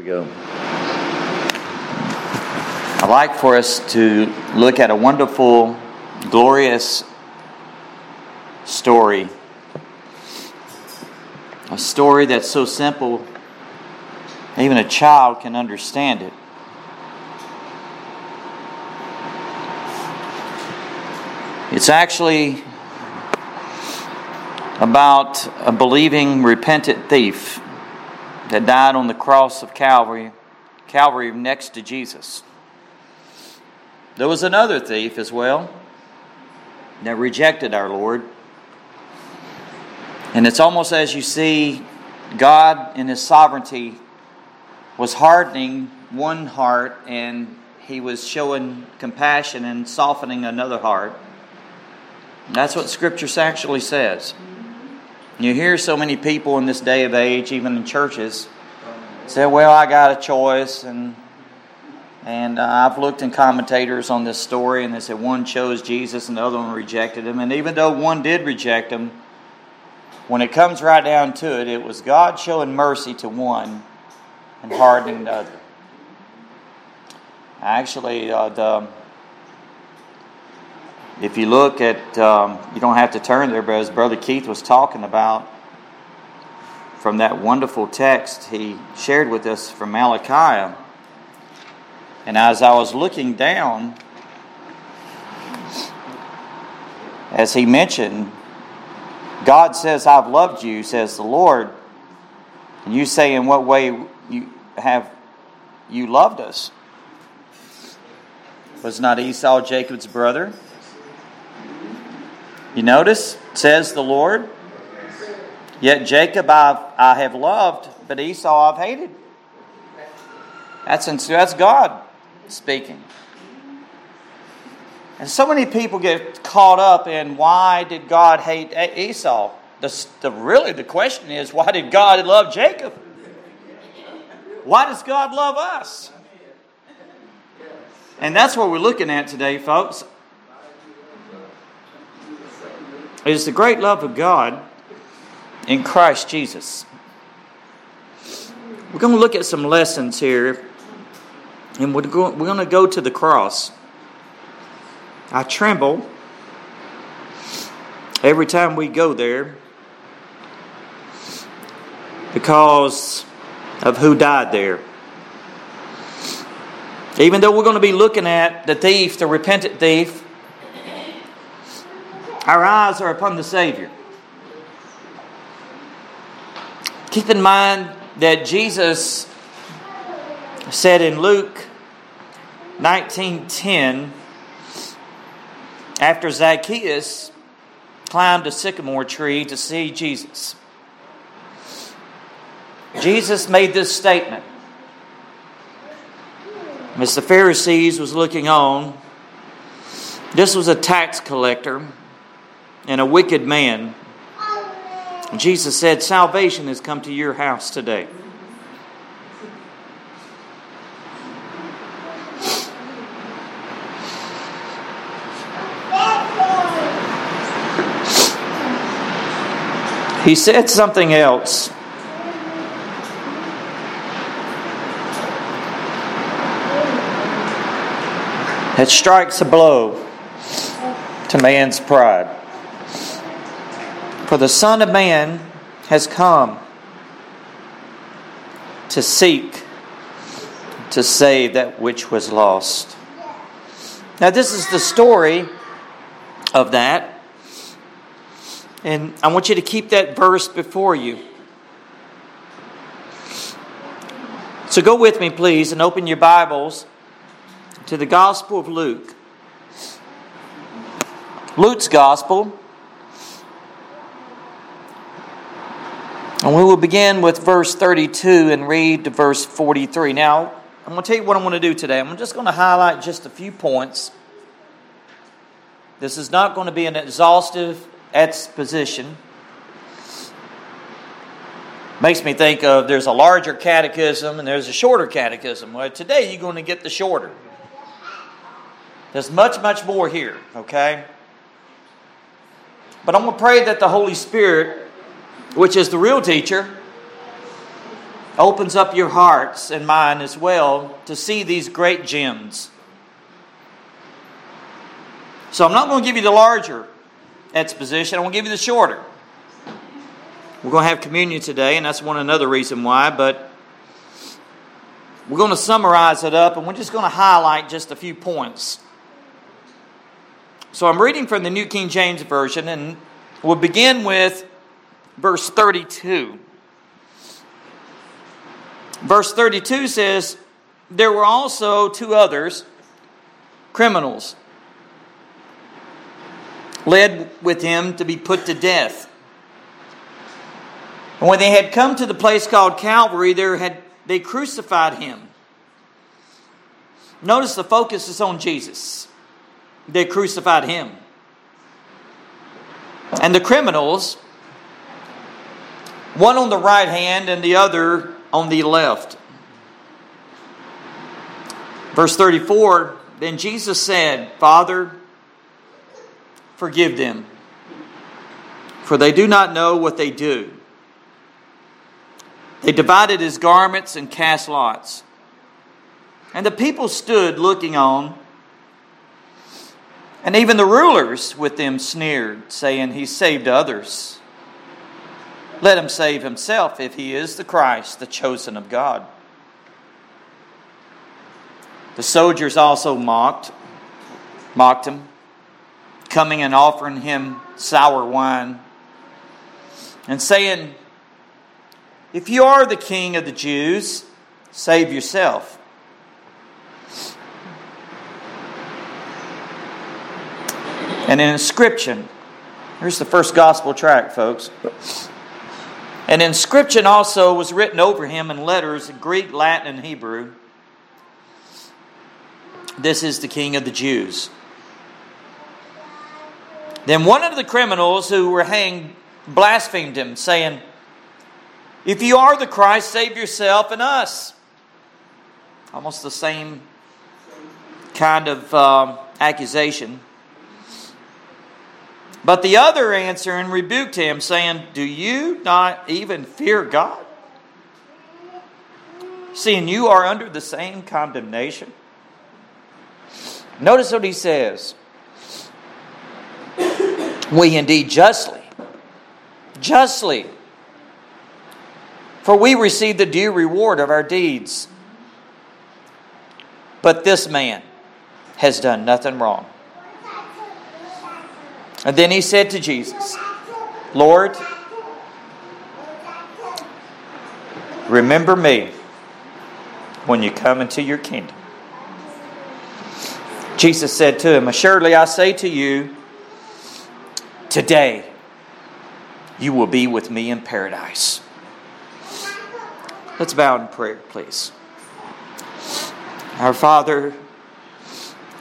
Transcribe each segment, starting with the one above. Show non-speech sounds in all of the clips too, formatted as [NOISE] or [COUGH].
we go. I'd like for us to look at a wonderful, glorious story. A story that's so simple, even a child can understand it. It's actually about a believing, repentant thief that died on the cross of Calvary, Calvary next to Jesus. There was another thief as well that rejected our Lord. And it's almost as you see God in His sovereignty was hardening one heart and He was showing compassion and softening another heart. That's what Scripture actually says. You hear so many people in this day of age, even in churches, say, Well, I got a choice. And, and uh, I've looked in commentators on this story, and they said one chose Jesus and the other one rejected him. And even though one did reject him, when it comes right down to it, it was God showing mercy to one and hardening the other. Actually, uh, the if you look at, um, you don't have to turn there, but as Brother Keith was talking about from that wonderful text he shared with us from Malachi, and as I was looking down, as he mentioned, God says, I've loved you, says the Lord. And you say, In what way you have you loved us? Was not Esau Jacob's brother? You notice, says the Lord, Yet Jacob I've, I have loved, but Esau I've hated. That's, that's God speaking. And so many people get caught up in why did God hate Esau? The, the, really, the question is why did God love Jacob? Why does God love us? And that's what we're looking at today, folks. It is the great love of God in Christ Jesus. We're going to look at some lessons here, and we're going to go to the cross. I tremble every time we go there because of who died there. Even though we're going to be looking at the thief, the repentant thief, our eyes are upon the Savior. Keep in mind that Jesus said in Luke 19:10 after Zacchaeus climbed a sycamore tree to see Jesus. Jesus made this statement. As the Pharisees was looking on, this was a tax collector and a wicked man. Jesus said, Salvation has come to your house today. He said something else. That strikes a blow to man's pride. For the Son of Man has come to seek to save that which was lost. Now, this is the story of that. And I want you to keep that verse before you. So go with me, please, and open your Bibles to the Gospel of Luke. Luke's Gospel. And we will begin with verse 32 and read to verse 43. Now, I'm going to tell you what I'm going to do today. I'm just going to highlight just a few points. This is not going to be an exhaustive exposition. Makes me think of there's a larger catechism and there's a shorter catechism. Well, today you're going to get the shorter. There's much, much more here, okay? But I'm going to pray that the Holy Spirit which is the real teacher, opens up your hearts and mine as well to see these great gems. So I'm not going to give you the larger exposition, I'm going to give you the shorter. We're going to have communion today, and that's one another reason why, but we're going to summarize it up and we're just going to highlight just a few points. So I'm reading from the New King James Version, and we'll begin with verse 32. Verse 32 says, There were also two others, criminals, led with him to be put to death. And when they had come to the place called Calvary, there had they crucified him. Notice the focus is on Jesus. They crucified him. And the criminals, one on the right hand and the other on the left. Verse 34 Then Jesus said, Father, forgive them, for they do not know what they do. They divided his garments and cast lots. And the people stood looking on. And even the rulers with them sneered, saying, He saved others. Let him save himself if he is the Christ, the chosen of God. The soldiers also mocked, mocked him, coming and offering him sour wine, and saying, If you are the king of the Jews, save yourself. And an inscription. Here's the first gospel tract, folks. An inscription also was written over him in letters in Greek, Latin, and Hebrew. This is the King of the Jews. Then one of the criminals who were hanged blasphemed him, saying, If you are the Christ, save yourself and us. Almost the same kind of um, accusation. But the other answered and rebuked him, saying, Do you not even fear God? Seeing you are under the same condemnation. Notice what he says. We indeed justly, justly, for we receive the due reward of our deeds. But this man has done nothing wrong. And then he said to Jesus, Lord, remember me when you come into your kingdom. Jesus said to him, Assuredly I say to you, today you will be with me in paradise. Let's bow in prayer, please. Our Father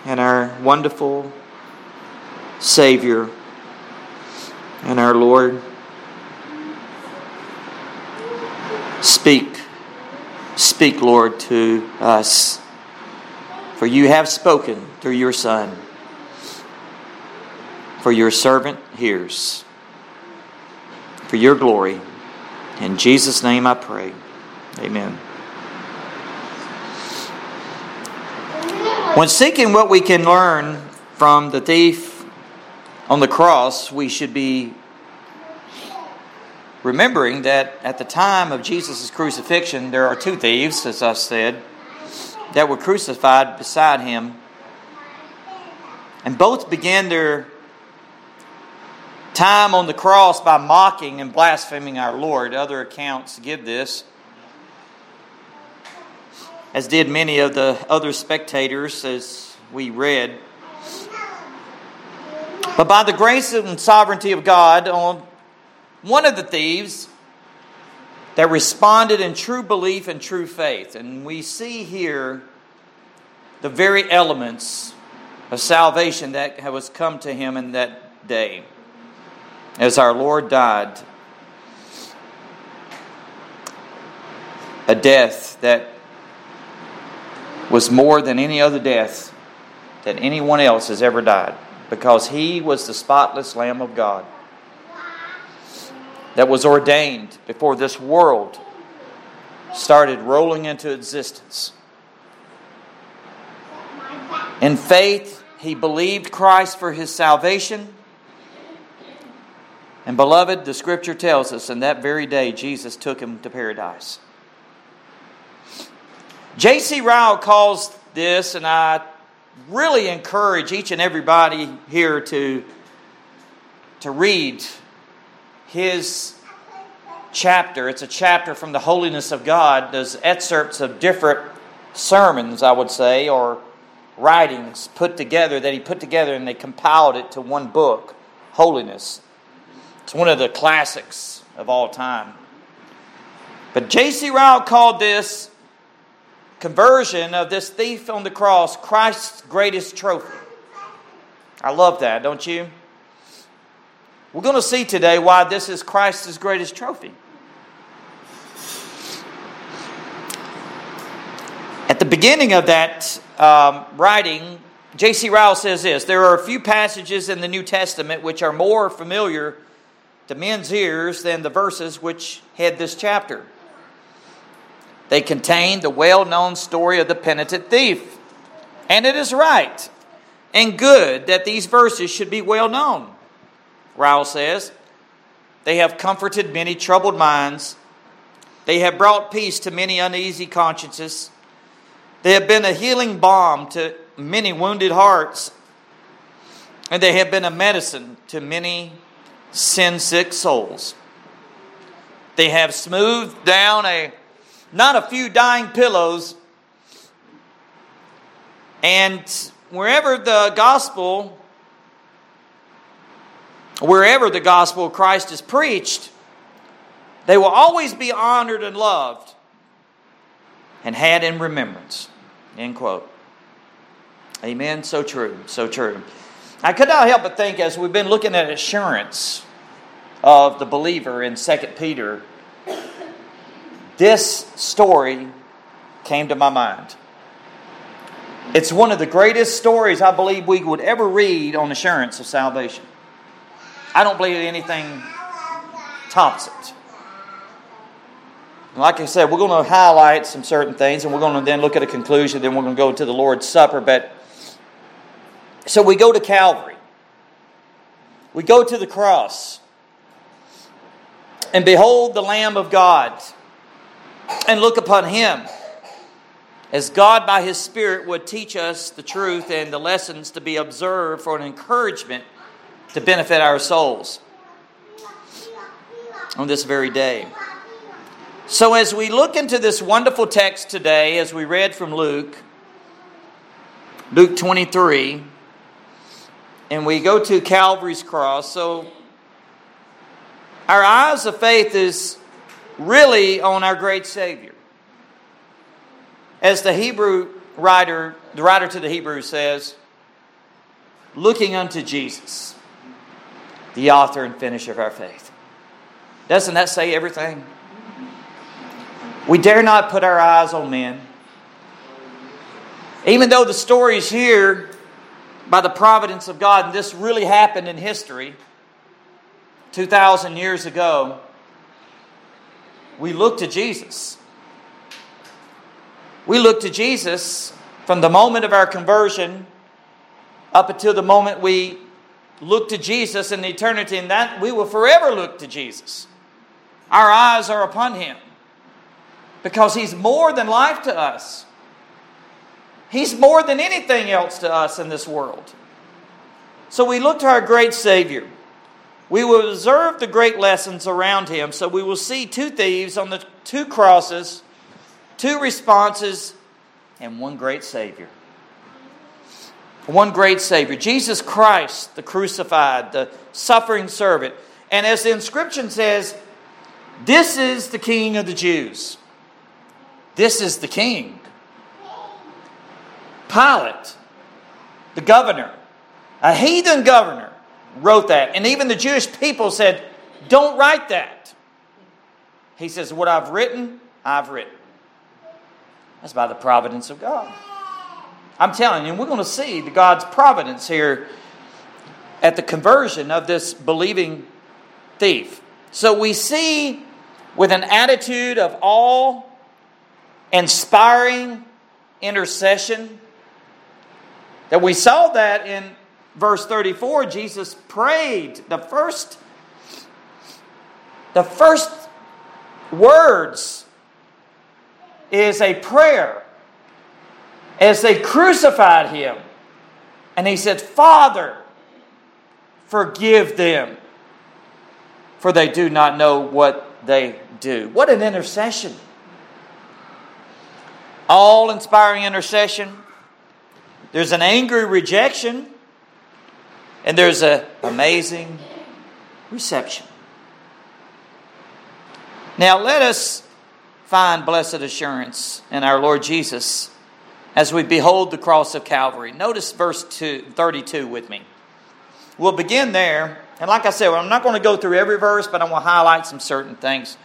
and our wonderful Savior and our Lord. Speak, speak, Lord, to us. For you have spoken through your Son. For your servant hears. For your glory. In Jesus' name I pray. Amen. When seeking what we can learn from the thief on the cross, we should be remembering that at the time of Jesus' crucifixion, there are two thieves, as I said, that were crucified beside him. And both began their time on the cross by mocking and blaspheming our Lord. Other accounts give this, as did many of the other spectators, as we read. But by the grace and sovereignty of God, on one of the thieves that responded in true belief and true faith. And we see here the very elements of salvation that was come to him in that day as our Lord died. A death that was more than any other death that anyone else has ever died because he was the spotless Lamb of God that was ordained before this world started rolling into existence. In faith, he believed Christ for his salvation. And beloved, the scripture tells us, in that very day, Jesus took him to paradise. J.C. Ryle calls this, and I really encourage each and everybody here to, to read his chapter. It's a chapter from the holiness of God. There's excerpts of different sermons, I would say, or writings put together that he put together and they compiled it to one book, Holiness. It's one of the classics of all time. But J.C. Ryle called this conversion of this thief on the cross Christ's greatest trophy. I love that, don't you? We're going to see today why this is Christ's greatest trophy. At the beginning of that um, writing, J.C. Ryle says this There are a few passages in the New Testament which are more familiar to men's ears than the verses which head this chapter. They contain the well known story of the penitent thief. And it is right and good that these verses should be well known. Ryle says, They have comforted many troubled minds. They have brought peace to many uneasy consciences. They have been a healing balm to many wounded hearts. And they have been a medicine to many sin sick souls. They have smoothed down a not a few dying pillows. And wherever the gospel wherever the gospel of Christ is preached, they will always be honored and loved and had in remembrance. End quote. Amen. So true. So true. I could not help but think as we've been looking at assurance of the believer in 2 Peter, this story came to my mind. It's one of the greatest stories I believe we would ever read on assurance of salvation. I don't believe anything tops it. Like I said, we're going to highlight some certain things and we're going to then look at a conclusion, then we're going to go to the Lord's Supper. But so we go to Calvary, we go to the cross, and behold the Lamb of God, and look upon Him as God by His Spirit would teach us the truth and the lessons to be observed for an encouragement to benefit our souls on this very day. So, as we look into this wonderful text today, as we read from Luke, Luke 23, and we go to Calvary's cross, so our eyes of faith is really on our great Savior. As the Hebrew writer, the writer to the Hebrews says, looking unto Jesus, the author and finisher of our faith. Doesn't that say everything? We dare not put our eyes on men. Even though the story is here by the providence of God, and this really happened in history 2,000 years ago, we look to Jesus. We look to Jesus from the moment of our conversion up until the moment we look to Jesus in eternity, and that we will forever look to Jesus. Our eyes are upon Him because He's more than life to us. He's more than anything else to us in this world. So we look to our great Savior. We will observe the great lessons around Him. So we will see two thieves on the two crosses, two responses, and one great Savior. One great Savior. Jesus Christ, the crucified, the suffering servant. And as the inscription says, this is the King of the Jews. This is the king. Pilate, the governor, a heathen governor, wrote that. And even the Jewish people said, Don't write that. He says, What I've written, I've written. That's by the providence of God. I'm telling you, we're going to see the God's providence here at the conversion of this believing thief. So we see with an attitude of awe inspiring intercession. That we saw that in verse 34, Jesus prayed. The first, the first words is a prayer as they crucified him. And he said, Father, forgive them, for they do not know what they do. What an intercession! All inspiring intercession. There's an angry rejection, and there's an amazing reception. Now, let us find blessed assurance in our Lord Jesus as we behold the cross of Calvary. Notice verse two, 32 with me. We'll begin there. And like I said, I'm not going to go through every verse, but I'm going to highlight some certain things.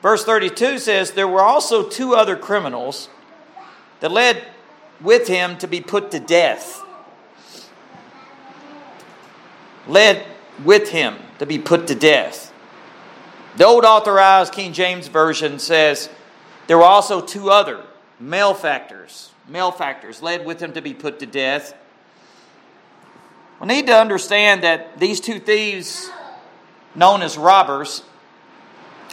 Verse 32 says, There were also two other criminals that led with him to be put to death. Led with him to be put to death. The old authorized King James Version says, There were also two other malefactors malefactors led with him to be put to death. We need to understand that these two thieves, known as robbers,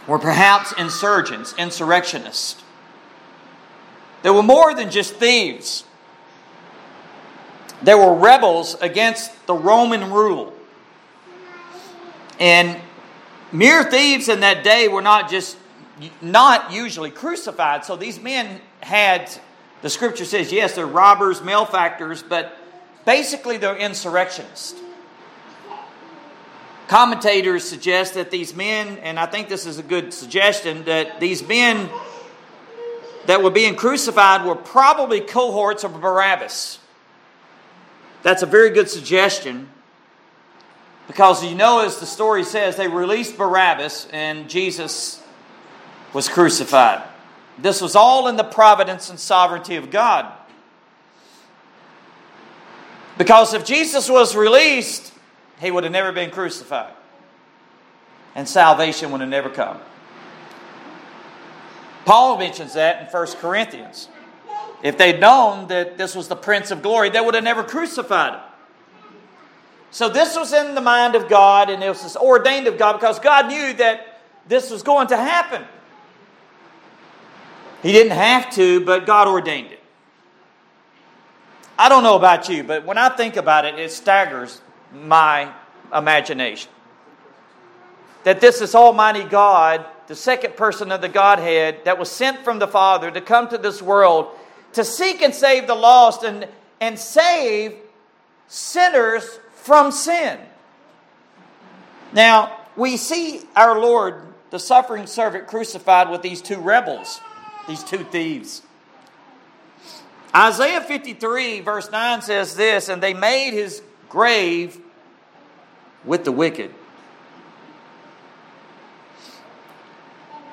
were perhaps insurgents, insurrectionists. They were more than just thieves. They were rebels against the Roman rule. And mere thieves in that day were not just not usually crucified. So these men had the scripture says, yes, they're robbers, malefactors, but basically they're insurrectionists. Commentators suggest that these men, and I think this is a good suggestion, that these men that were being crucified were probably cohorts of Barabbas. That's a very good suggestion because you know, as the story says, they released Barabbas and Jesus was crucified. This was all in the providence and sovereignty of God. Because if Jesus was released, he would have never been crucified. And salvation would have never come. Paul mentions that in 1 Corinthians. If they'd known that this was the Prince of Glory, they would have never crucified him. So this was in the mind of God and it was ordained of God because God knew that this was going to happen. He didn't have to, but God ordained it. I don't know about you, but when I think about it, it staggers my imagination. That this is Almighty God, the second person of the Godhead, that was sent from the Father to come to this world to seek and save the lost and, and save sinners from sin. Now, we see our Lord, the suffering servant, crucified with these two rebels these two thieves. Isaiah 53, verse 9 says this And they made his grave with the wicked.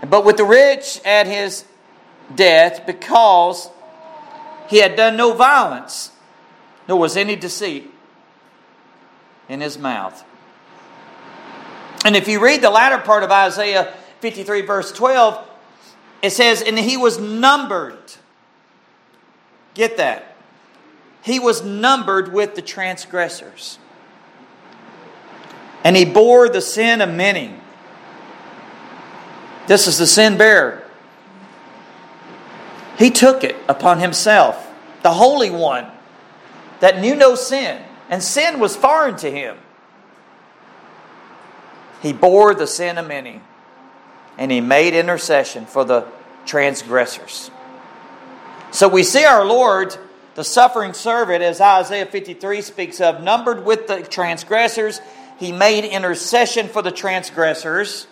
But with the rich at his death, because he had done no violence, nor was any deceit in his mouth. And if you read the latter part of Isaiah 53, verse 12, it says, and he was numbered. Get that. He was numbered with the transgressors. And he bore the sin of many. This is the sin bearer. He took it upon himself, the Holy One that knew no sin, and sin was foreign to him. He bore the sin of many and he made intercession for the transgressors. So we see our Lord, the suffering servant, as Isaiah 53 speaks of, numbered with the transgressors. He made intercession for the transgressors.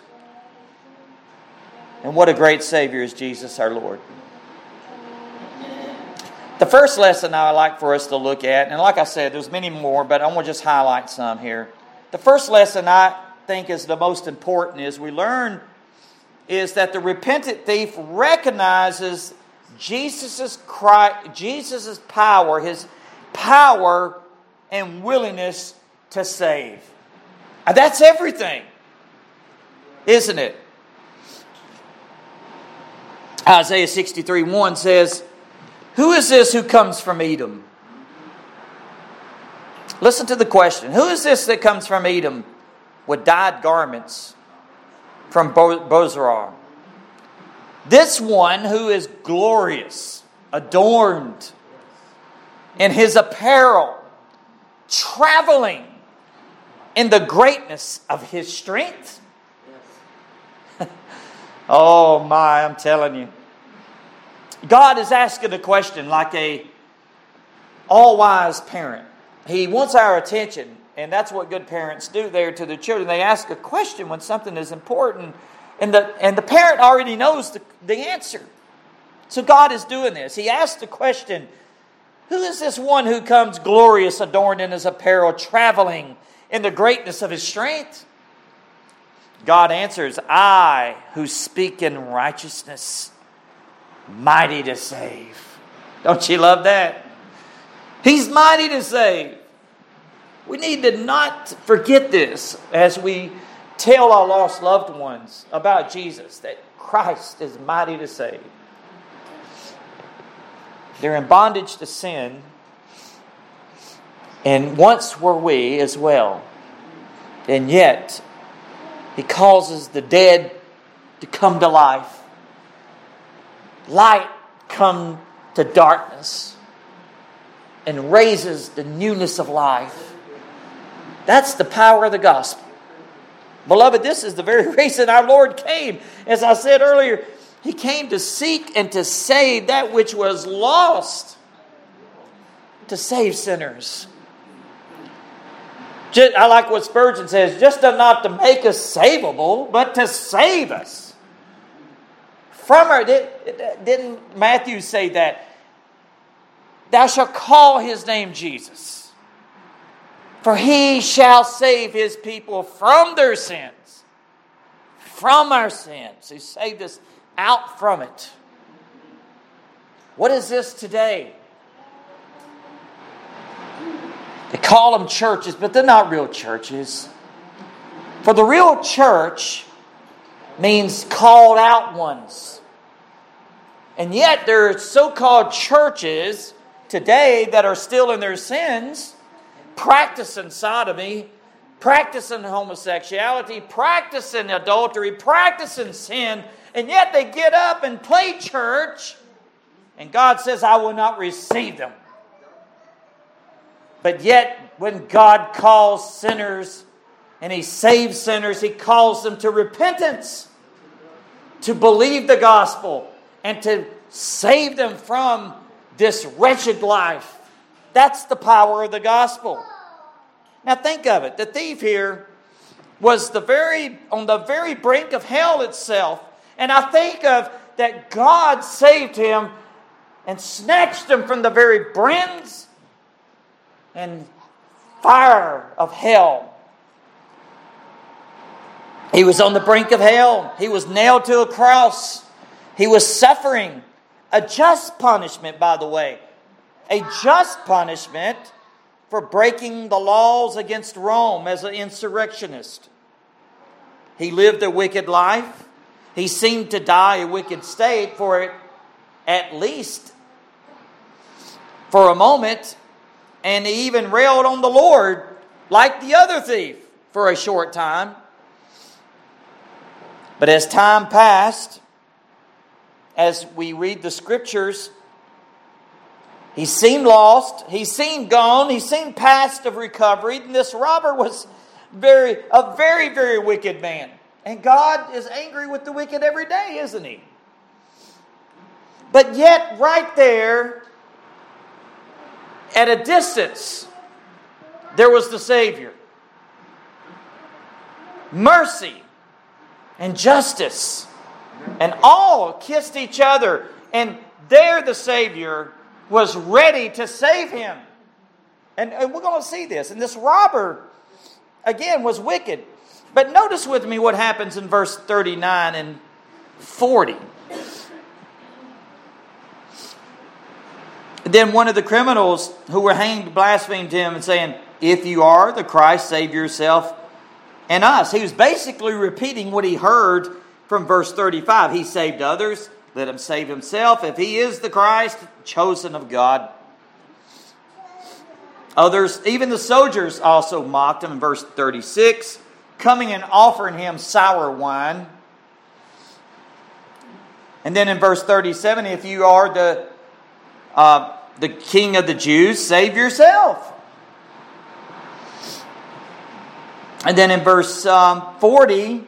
And what a great Savior is Jesus our Lord. The first lesson I would like for us to look at, and like I said, there's many more, but I want to just highlight some here. The first lesson I think is the most important is we learn is that the repentant thief recognizes Jesus' Jesus's power, his power and willingness to save. And that's everything, isn't it? Isaiah 63 1 says, Who is this who comes from Edom? Listen to the question Who is this that comes from Edom with dyed garments from Bozrah? This one who is glorious, adorned in his apparel, traveling in the greatness of his strength. [LAUGHS] oh my, I'm telling you. God is asking a question like a all-wise parent. He wants our attention, and that's what good parents do there to their children. They ask a question when something is important, and the, and the parent already knows the, the answer. So God is doing this. He asks the question Who is this one who comes glorious, adorned in his apparel, traveling in the greatness of his strength? God answers, I who speak in righteousness, mighty to save. Don't you love that? He's mighty to save. We need to not forget this as we tell our lost loved ones about Jesus that Christ is mighty to save. They're in bondage to sin, and once were we as well. And yet, He causes the dead to come to life, light come to darkness, and raises the newness of life. That's the power of the gospel. Beloved, this is the very [LAUGHS] reason our Lord came. As I said earlier, He came to seek and to save that which was lost, to save sinners. I like what Spurgeon says just not to make us savable, but to save us. From her, did, didn't Matthew say that? Thou shalt call his name Jesus for he shall save his people from their sins. From our sins. He saved us out from it. What is this today? They call them churches, but they're not real churches. For the real church means called out ones. And yet there are so called churches today that are still in their sins practicing sodomy, practicing homosexuality, practicing adultery, practicing sin, and yet they get up and play church, and God says, I will not receive them. But yet, when God calls sinners and He saves sinners, He calls them to repentance, to believe the gospel, and to save them from this wretched life. That's the power of the gospel. Now think of it. The thief here was the very on the very brink of hell itself. And I think of that God saved him and snatched him from the very brims and fire of hell. He was on the brink of hell. He was nailed to a cross. He was suffering a just punishment, by the way a just punishment for breaking the laws against Rome as an insurrectionist. He lived a wicked life. He seemed to die a wicked state for it, at least for a moment, and he even railed on the Lord like the other thief for a short time. But as time passed, as we read the scriptures, he seemed lost. He seemed gone. He seemed past of recovery. And this robber was very, a very, very wicked man. And God is angry with the wicked every day, isn't he? But yet, right there, at a distance, there was the Savior. Mercy and justice. And all kissed each other. And there the Savior was ready to save him. And, and we're going to see this. And this robber, again, was wicked. But notice with me what happens in verse 39 and 40. Then one of the criminals who were hanged blasphemed him and saying, If you are the Christ, save yourself and us. He was basically repeating what he heard from verse 35. He saved others. Let him save himself if he is the Christ, chosen of God. Others, even the soldiers, also mocked him in verse 36, coming and offering him sour wine. And then in verse 37, if you are the, uh, the king of the Jews, save yourself. And then in verse um, 40,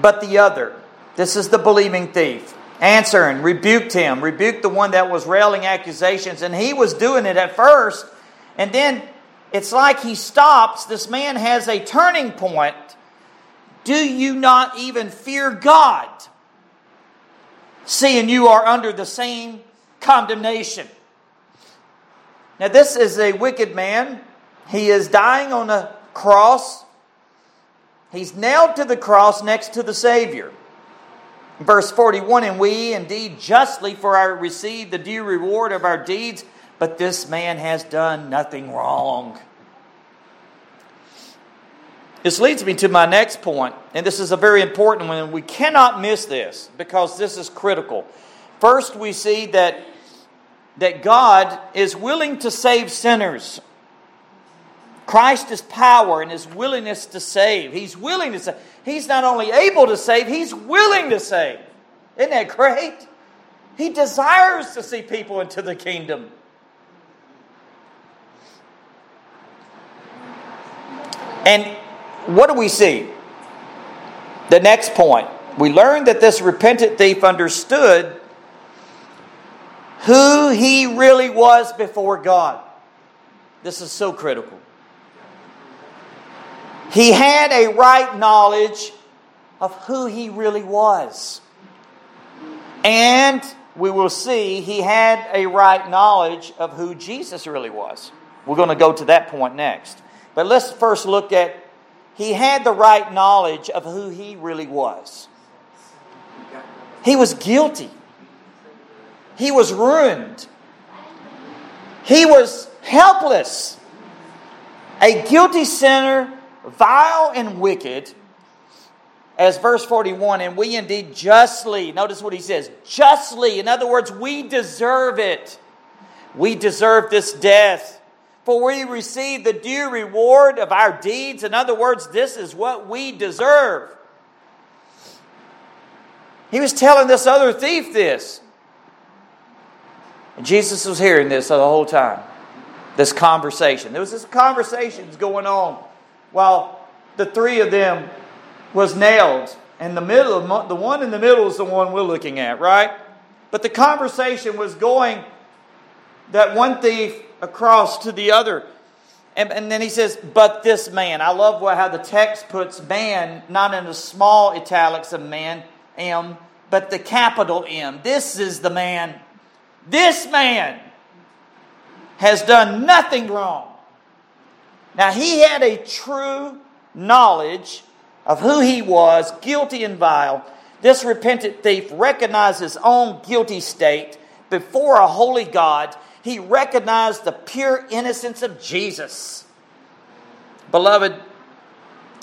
but the other, this is the believing thief, answering, rebuked him, rebuked the one that was railing accusations, and he was doing it at first. And then it's like he stops. This man has a turning point. Do you not even fear God? Seeing you are under the same condemnation. Now, this is a wicked man he is dying on a cross. He's nailed to the cross next to the Savior. Verse 41 And we indeed justly for our receive the due reward of our deeds, but this man has done nothing wrong. This leads me to my next point, and this is a very important one, we cannot miss this because this is critical. First, we see that, that God is willing to save sinners. Christ's power and his willingness to save. He's willing to save. He's not only able to save, he's willing to save. Isn't that great? He desires to see people into the kingdom. And what do we see? The next point. We learn that this repentant thief understood who he really was before God. This is so critical. He had a right knowledge of who he really was. And we will see he had a right knowledge of who Jesus really was. We're going to go to that point next. But let's first look at he had the right knowledge of who he really was. He was guilty. He was ruined. He was helpless. A guilty sinner vile and wicked, as verse 41, and we indeed justly, notice what he says, justly, in other words, we deserve it. We deserve this death. For we receive the due reward of our deeds. In other words, this is what we deserve. He was telling this other thief this. And Jesus was hearing this the whole time. This conversation. There was this conversations going on while the three of them was nailed. And the middle, the one in the middle is the one we're looking at, right? But the conversation was going that one thief across to the other. And, and, then he says, but this man. I love how the text puts man, not in the small italics of man, M, but the capital M. This is the man. This man has done nothing wrong. Now, he had a true knowledge of who he was, guilty and vile. This repentant thief recognized his own guilty state before a holy God. He recognized the pure innocence of Jesus. Beloved,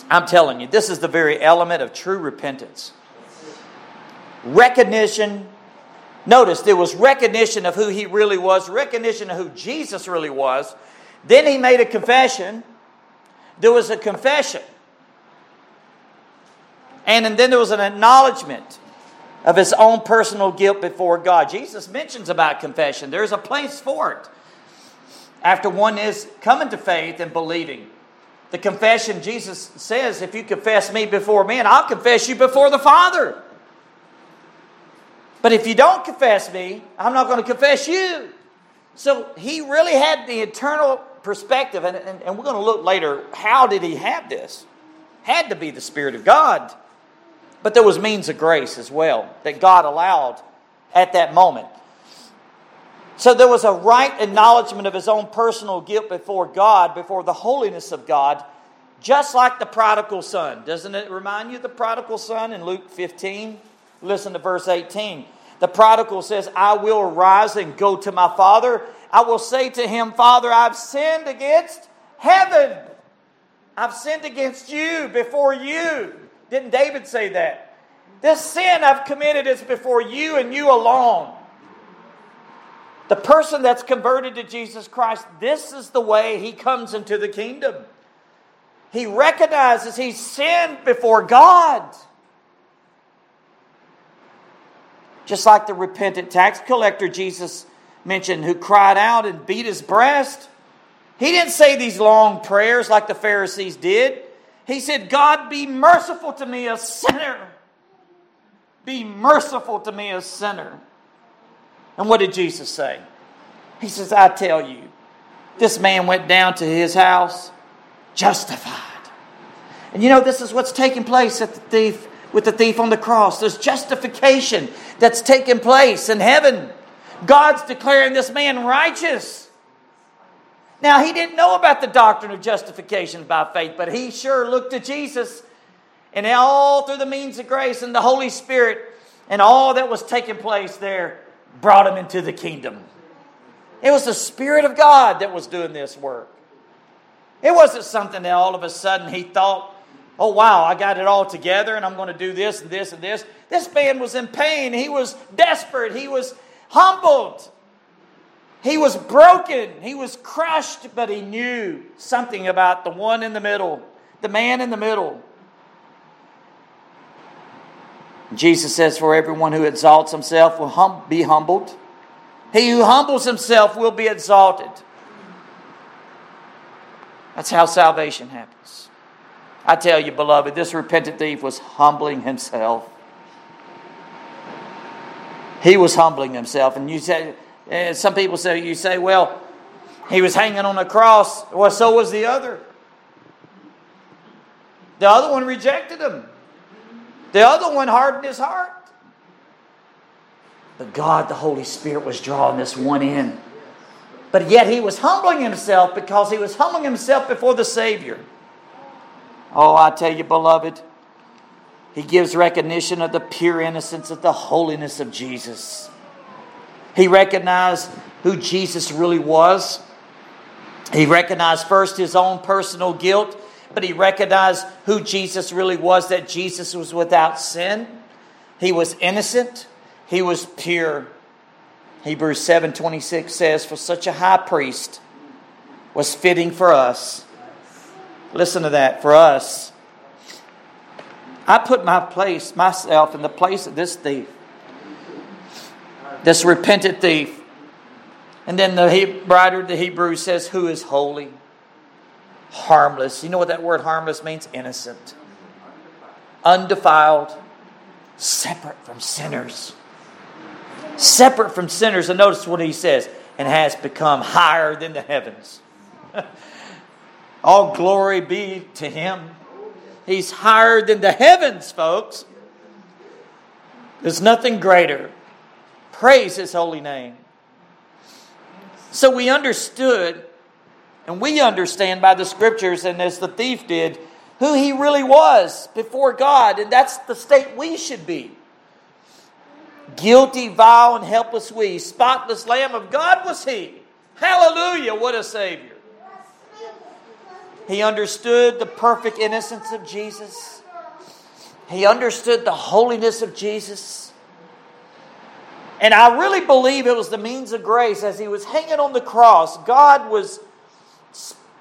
I'm telling you, this is the very element of true repentance. Recognition. Notice there was recognition of who he really was, recognition of who Jesus really was, then he made a confession. There was a confession. And, and then there was an acknowledgement of his own personal guilt before God. Jesus mentions about confession. There's a place for it. After one is coming to faith and believing. The confession, Jesus says, if you confess me before men, I'll confess you before the Father. But if you don't confess me, I'm not going to confess you. So he really had the eternal perspective, and, and, and we're going to look later, how did he have this? Had to be the Spirit of God. But there was means of grace as well that God allowed at that moment. So there was a right acknowledgement of his own personal guilt before God, before the holiness of God, just like the prodigal son. Doesn't it remind you of the prodigal son in Luke 15? Listen to verse 18. The prodigal says, I will rise and go to my father. I will say to him, Father, I've sinned against heaven. I've sinned against you before you. Didn't David say that? This sin I've committed is before you and you alone. The person that's converted to Jesus Christ, this is the way he comes into the kingdom. He recognizes he's sinned before God. Just like the repentant tax collector Jesus mentioned, who cried out and beat his breast. He didn't say these long prayers like the Pharisees did. He said, God, be merciful to me, a sinner. Be merciful to me, a sinner. And what did Jesus say? He says, I tell you, this man went down to his house justified. And you know, this is what's taking place at the thief with the thief on the cross. There's justification that's taking place in heaven. God's declaring this man righteous. Now, he didn't know about the doctrine of justification by faith, but he sure looked to Jesus and all through the means of grace and the Holy Spirit and all that was taking place there brought him into the kingdom. It was the Spirit of God that was doing this work. It wasn't something that all of a sudden he thought, oh, wow, I got it all together and I'm going to do this and this and this. This man was in pain. He was desperate. He was humbled. He was broken. He was crushed, but he knew something about the one in the middle, the man in the middle. Jesus says, For everyone who exalts himself will hum- be humbled. He who humbles himself will be exalted. That's how salvation happens. I tell you, beloved, this repentant thief was humbling himself. He was humbling himself. And you say, and some people say, you say, well, he was hanging on a cross. Well, so was the other. The other one rejected him. The other one hardened his heart. But God, the Holy Spirit, was drawing this one in. But yet he was humbling himself because he was humbling himself before the Savior. Oh, I tell you, beloved, he gives recognition of the pure innocence of the holiness of Jesus. He recognized who Jesus really was. He recognized first his own personal guilt, but he recognized who Jesus really was that Jesus was without sin. He was innocent, he was pure. Hebrews 7:26 says for such a high priest was fitting for us. Listen to that, for us. I put my place myself in the place of this thief. This repentant thief. And then the writer of the Hebrews says, Who is holy? Harmless. You know what that word harmless means? Innocent. Undefiled. Separate from sinners separate from sinners. And notice what he says, and has become higher than the heavens. [LAUGHS] All glory be to him. He's higher than the heavens, folks. There's nothing greater. Praise his holy name. So we understood, and we understand by the scriptures, and as the thief did, who he really was before God, and that's the state we should be. Guilty, vile, and helpless we. Spotless Lamb of God was he. Hallelujah, what a Savior. He understood the perfect innocence of Jesus. He understood the holiness of Jesus. And I really believe it was the means of grace as he was hanging on the cross. God was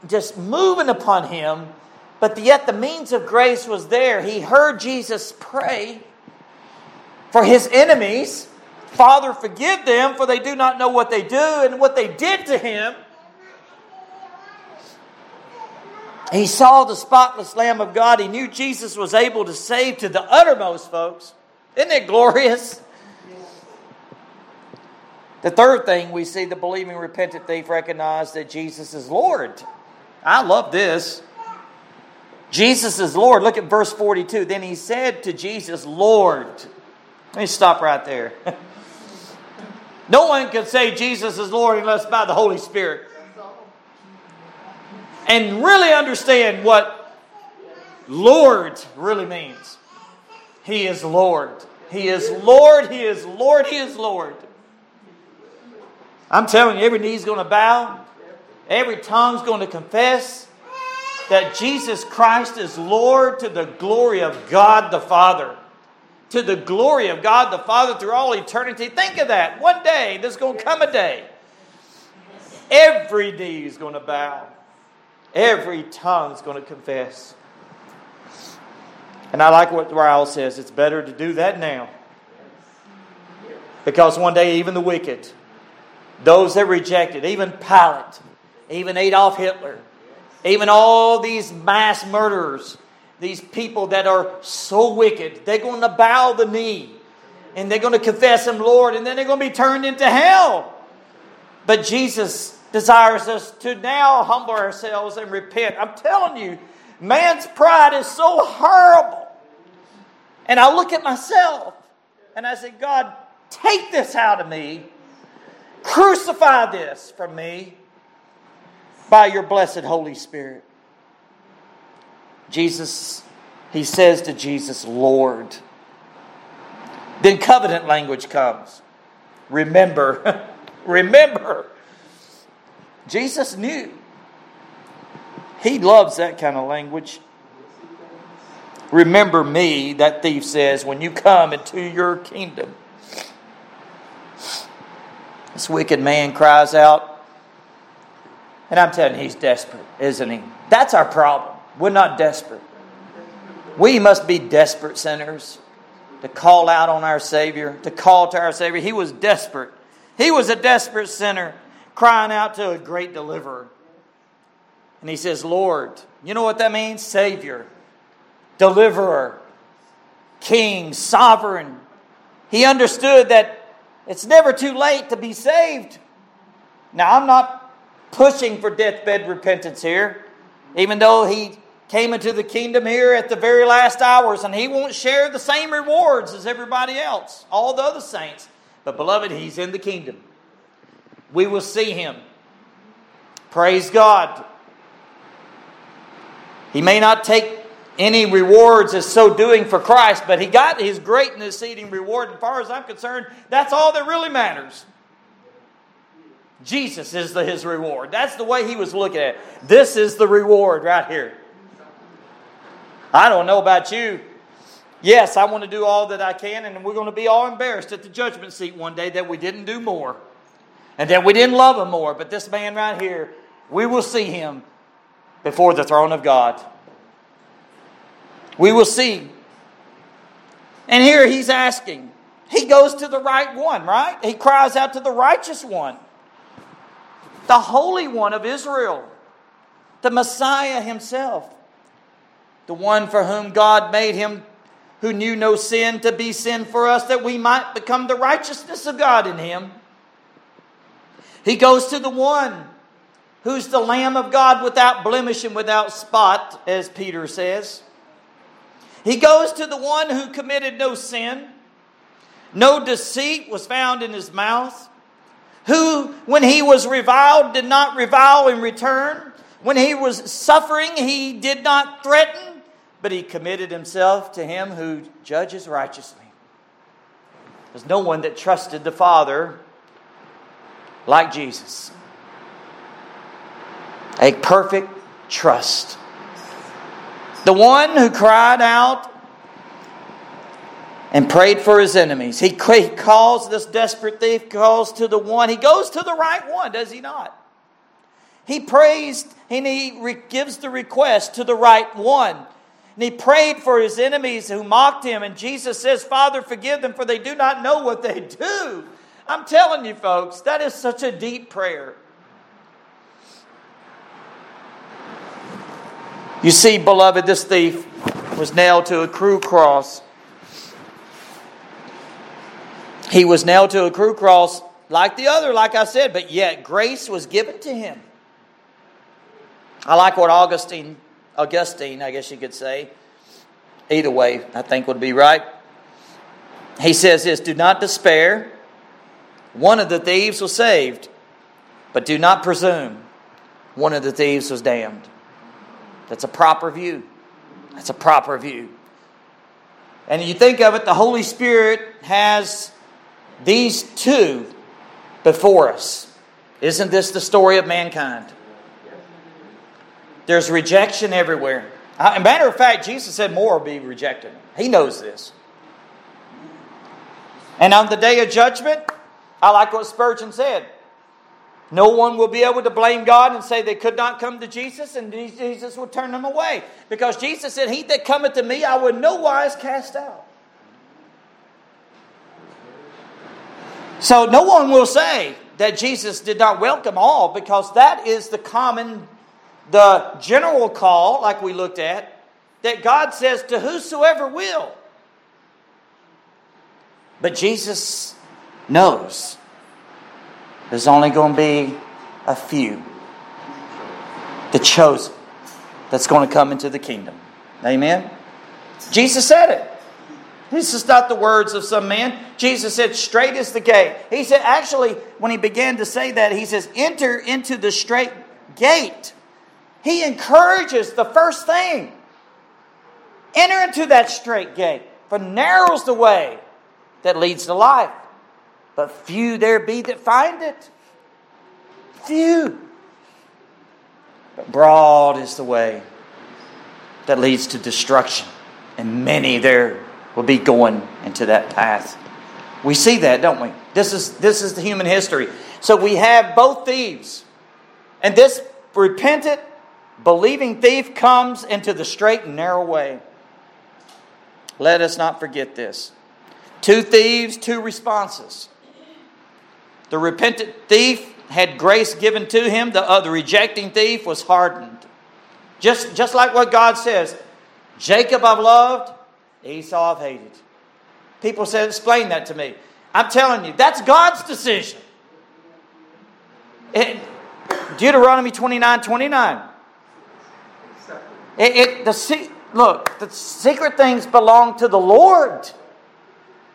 just moving upon him, but yet the means of grace was there. He heard Jesus pray for his enemies. Father, forgive them, for they do not know what they do and what they did to him. He saw the spotless Lamb of God. He knew Jesus was able to save to the uttermost, folks. Isn't it glorious? The third thing we see the believing repentant thief recognize that Jesus is Lord. I love this. Jesus is Lord. Look at verse 42. Then he said to Jesus, Lord. Let me stop right there. [LAUGHS] no one can say Jesus is Lord unless by the Holy Spirit. And really understand what Lord really means. He is Lord. He is Lord. He is Lord. He is Lord. I'm telling you, every knee's going to bow, every tongue's going to confess that Jesus Christ is Lord to the glory of God the Father. to the glory of God the Father through all eternity. Think of that. One day, there's going to come a day. Every knee is going to bow, every tongue is going to confess. And I like what Ryle says it's better to do that now. Because one day, even the wicked, those that rejected, even Pilate, even Adolf Hitler, even all these mass murderers, these people that are so wicked, they're going to bow the knee and they're going to confess Him Lord, and then they're going to be turned into hell. But Jesus desires us to now humble ourselves and repent. I'm telling you, man's pride is so horrible. And I look at myself and I say, God, take this out of me. Crucify this from me by your blessed Holy Spirit. Jesus, he says to Jesus, Lord. Then covenant language comes. Remember, [LAUGHS] remember. Jesus knew. He loves that kind of language. Remember me, that thief says, when you come into your kingdom. This wicked man cries out, and I'm telling you, he's desperate, isn't he? That's our problem. We're not desperate. We must be desperate sinners to call out on our Savior, to call to our Savior. He was desperate. He was a desperate sinner crying out to a great deliverer. And he says, Lord, you know what that means? Savior, deliverer, king, sovereign. He understood that it's never too late to be saved. Now, I'm not pushing for deathbed repentance here, even though he came into the kingdom here at the very last hours, and he won't share the same rewards as everybody else, all the other saints. But, beloved, he's in the kingdom. We will see him. Praise God. He may not take any rewards as so doing for Christ, but he got his great and exceeding reward. As far as I'm concerned, that's all that really matters. Jesus is the, his reward. That's the way he was looking at it. This is the reward right here. I don't know about you. Yes, I want to do all that I can, and we're going to be all embarrassed at the judgment seat one day that we didn't do more and that we didn't love him more. But this man right here, we will see him before the throne of God. We will see. And here he's asking. He goes to the right one, right? He cries out to the righteous one, the Holy One of Israel, the Messiah himself, the one for whom God made him who knew no sin to be sin for us, that we might become the righteousness of God in him. He goes to the one who's the Lamb of God without blemish and without spot, as Peter says. He goes to the one who committed no sin, no deceit was found in his mouth, who, when he was reviled, did not revile in return. When he was suffering, he did not threaten, but he committed himself to him who judges righteously. There's no one that trusted the Father like Jesus. A perfect trust. The one who cried out and prayed for his enemies. He, calls this desperate thief, calls to the one. He goes to the right one, does he not? He prays and he gives the request to the right one. And he prayed for his enemies who mocked him. And Jesus says, Father, forgive them, for they do not know what they do. I'm telling you, folks, that is such a deep prayer. You see, beloved, this thief was nailed to a cruel cross. He was nailed to a cruel cross like the other, like I said, but yet grace was given to him. I like what Augustine, Augustine, I guess you could say, either way, I think would be right. He says this Do not despair. One of the thieves was saved, but do not presume. One of the thieves was damned. That's a proper view. That's a proper view. And you think of it, the Holy Spirit has these two before us. Isn't this the story of mankind? There's rejection everywhere. Uh, As a matter of fact, Jesus said more will be rejected. He knows this. And on the day of judgment, I like what Spurgeon said. No one will be able to blame God and say they could not come to Jesus, and Jesus will turn them away. Because Jesus said, He that cometh to me, I will no wise cast out. So no one will say that Jesus did not welcome all, because that is the common, the general call, like we looked at, that God says to whosoever will. But Jesus knows there's only going to be a few, the chosen, that's going to come into the kingdom. Amen? Jesus said it. This is not the words of some man. Jesus said, Strait is the gate. He said, actually, when he began to say that, he says, Enter into the strait gate. He encourages the first thing. Enter into that strait gate, for narrow's the way that leads to life but few there be that find it. Few. But broad is the way that leads to destruction, and many there will be going into that path. We see that, don't we? This is, this is the human history. So we have both thieves. And this repentant, believing thief comes into the straight and narrow way. Let us not forget this. Two thieves, two responses. The repentant thief had grace given to him, the, uh, the rejecting thief was hardened. Just, just like what God says Jacob I've loved, Esau I've hated. People said, explain that to me. I'm telling you, that's God's decision. It, Deuteronomy 29 29. It, it, the, look, the secret things belong to the Lord.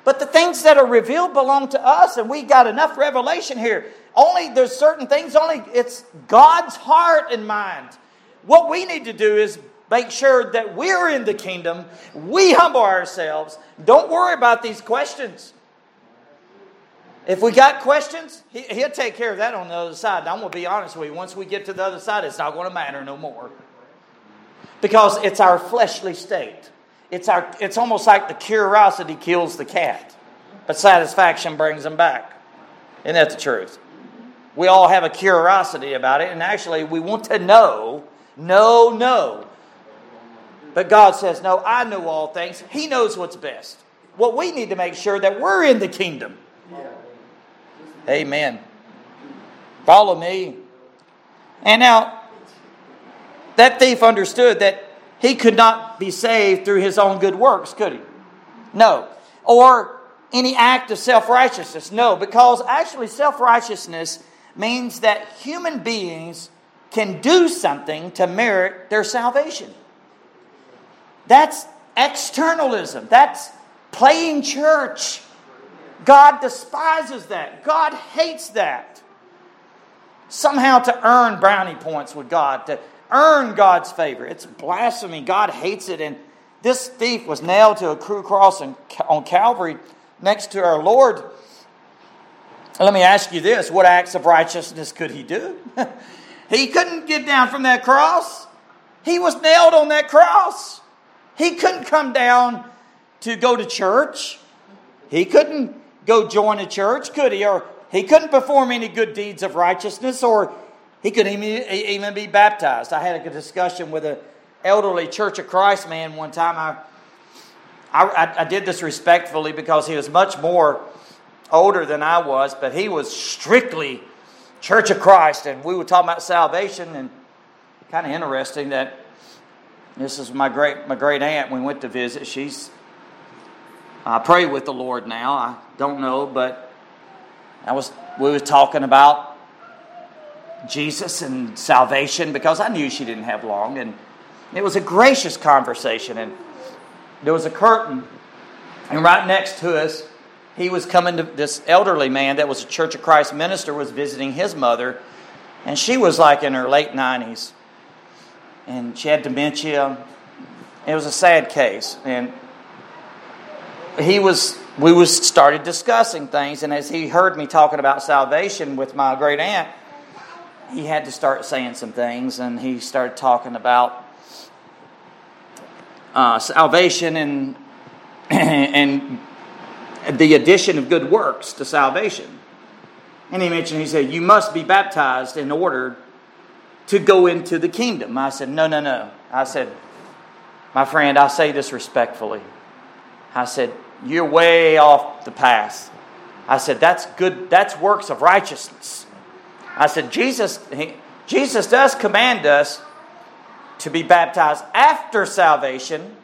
But the things that are revealed belong to us, and we got enough revelation here. Only there's certain things, only it's God's heart and mind. What we need to do is make sure that we're in the kingdom, we humble ourselves. Don't worry about these questions. If we got questions, he, will take care of that on the other side. I'm going to be honest with you. Once we get to the other side, it's not going to matter no more. Because it's our fleshly state. It's, our, it's almost like the curiosity kills the cat, but satisfaction brings them back. Isn't that the truth? We all have a curiosity about it, and actually, we want to know, know, know. But God says, No, I know all things. He knows what's best. What we need to make sure that we're in the kingdom. Amen. Follow me. And now, that thief understood that he could not be saved through his own good works, could he? No. Or any act of self righteousness. No, because actually, self righteousness means that human beings can do something to merit their salvation. That's externalism. That's playing church. God despises that. God hates that. Somehow to earn brownie points with God, to earn God's favor. It's blasphemy. God hates it. And this thief was nailed to a cruel cross on Calvary next to our Lord. Let me ask you this what acts of righteousness could he do? [LAUGHS] he couldn't get down from that cross. He was nailed on that cross. He couldn't come down to go to church. He couldn't go join a church, could he? Or he couldn't perform any good deeds of righteousness or he could even be baptized. I had a discussion with an elderly Church of Christ man one time. I, I, I did this respectfully because he was much more older than I was, but he was strictly Church of Christ, and we were talking about salvation, and kind of interesting that this is my great my great aunt. We went to visit. She's I pray with the Lord now. I don't know, but I was we were talking about Jesus and salvation because I knew she didn't have long. And it was a gracious conversation. And there was a curtain. And right next to us, he was coming to this elderly man that was a Church of Christ minister, was visiting his mother. And she was like in her late 90s. And she had dementia. It was a sad case. And he was we was started discussing things and as he heard me talking about salvation with my great aunt he had to start saying some things, and he started talking about uh, salvation and [CLEARS THROAT] and the addition of good works to salvation. And he mentioned, he said, You must be baptized in order to go into the kingdom. I said, No, no, no. I said, My friend, I say this respectfully. I said, You're way off the path. I said, That's good, that's works of righteousness. I said, Jesus, he, Jesus does command us to be baptized after salvation.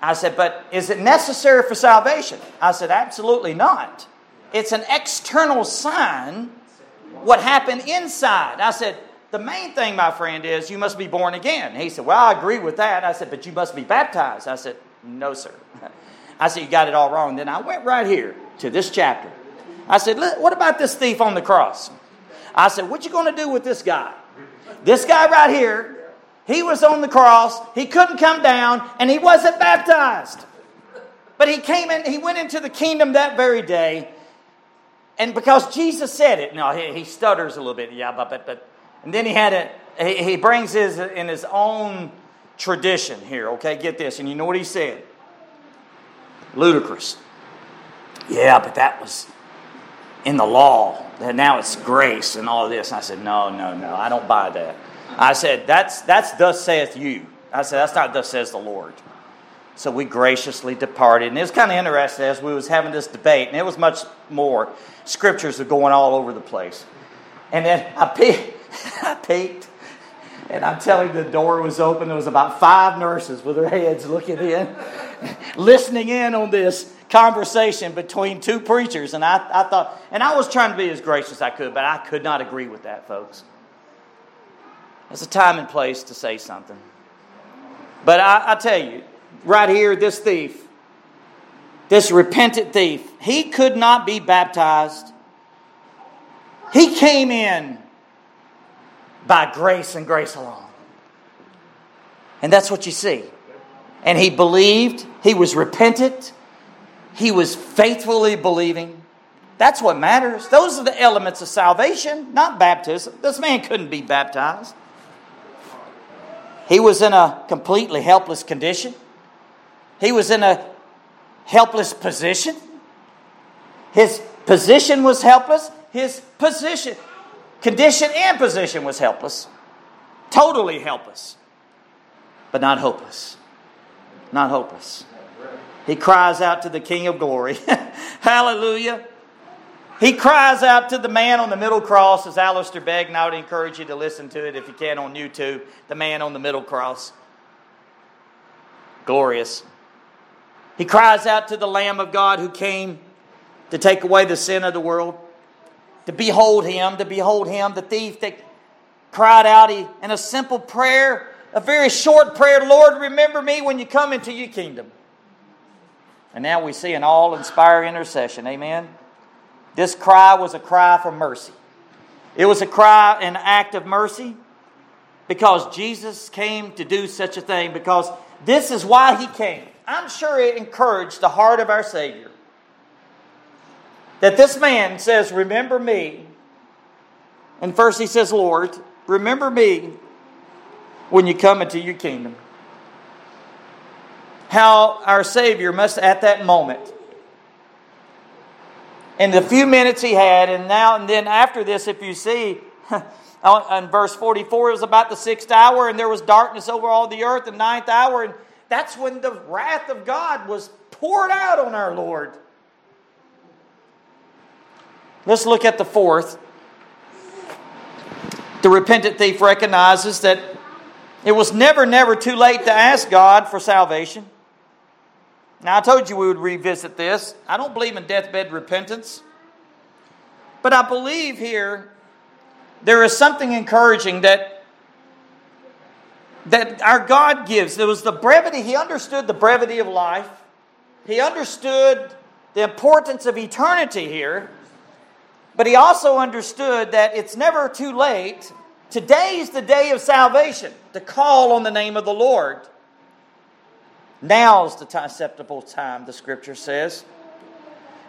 I said, But is it necessary for salvation? I said, Absolutely not. It's an external sign what happened inside. I said, the main thing, my friend, is you must be born again. He said, Well, I agree with that. I said, But you must be baptized. I said, No, sir. [LAUGHS] I said, You got it all wrong. Then I went right here to this chapter. I said, What about this thief on the cross? I said, What you going to do with this guy? This guy right here, he was on the cross, he couldn't come down, and he wasn't baptized. But he came in, he went into the kingdom that very day, and because Jesus said it, no, he, he stutters a little bit, yeah, but, but, but, and then he had it, he, he brings his in his own tradition here, okay, get this, and you know what he said? Ludicrous. Yeah, but that was in the law. And now it's grace and all this. And I said, no, no, no, I don't buy that. I said, that's, that's thus saith you. I said, that's not thus says the Lord. So we graciously departed. And it was kind of interesting as we was having this debate, and it was much more. Scriptures are going all over the place. And then I peeked, [LAUGHS] I peeked and I'm telling you, the door was open. There was about five nurses with their heads looking in, [LAUGHS] listening in on this conversation between two preachers. And I, I thought, and I was trying to be as gracious as I could, but I could not agree with that, folks. There's a time and place to say something. But I, I tell you, right here, this thief, this repentant thief, he could not be baptized. He came in by grace and grace alone. And that's what you see. And he believed, he was repentant, he was faithfully believing. That's what matters. Those are the elements of salvation, not baptism. This man couldn't be baptized. He was in a completely helpless condition. He was in a helpless position. His position was helpless. His position, condition and position was helpless. Totally helpless. But not hopeless. Not hopeless. He cries out to the King of glory. [LAUGHS] Hallelujah. He cries out to the man on the middle cross, as Alistair Begg, and I would encourage you to listen to it if you can on YouTube. The man on the middle cross. Glorious. He cries out to the Lamb of God who came to take away the sin of the world to behold him, to behold him, the thief that cried out in a simple prayer, a very short prayer, Lord, remember me when you come into your kingdom. And now we see an all inspiring intercession. Amen. This cry was a cry for mercy. It was a cry, an act of mercy, because Jesus came to do such a thing, because this is why he came. I'm sure it encouraged the heart of our Savior that this man says, Remember me. And first he says, Lord, remember me when you come into your kingdom. How our Savior must, at that moment, in the few minutes he had, and now and then after this, if you see, [LAUGHS] in verse 44, it was about the sixth hour, and there was darkness over all the earth, the ninth hour, and that's when the wrath of God was poured out on our Lord. Let's look at the fourth. The repentant thief recognizes that it was never, never too late to ask God for salvation. Now, I told you we would revisit this. I don't believe in deathbed repentance. But I believe here there is something encouraging that, that our God gives. There was the brevity, He understood the brevity of life, He understood the importance of eternity here. But he also understood that it's never too late. Today is the day of salvation, to call on the name of the Lord. Now's the acceptable time, the scripture says.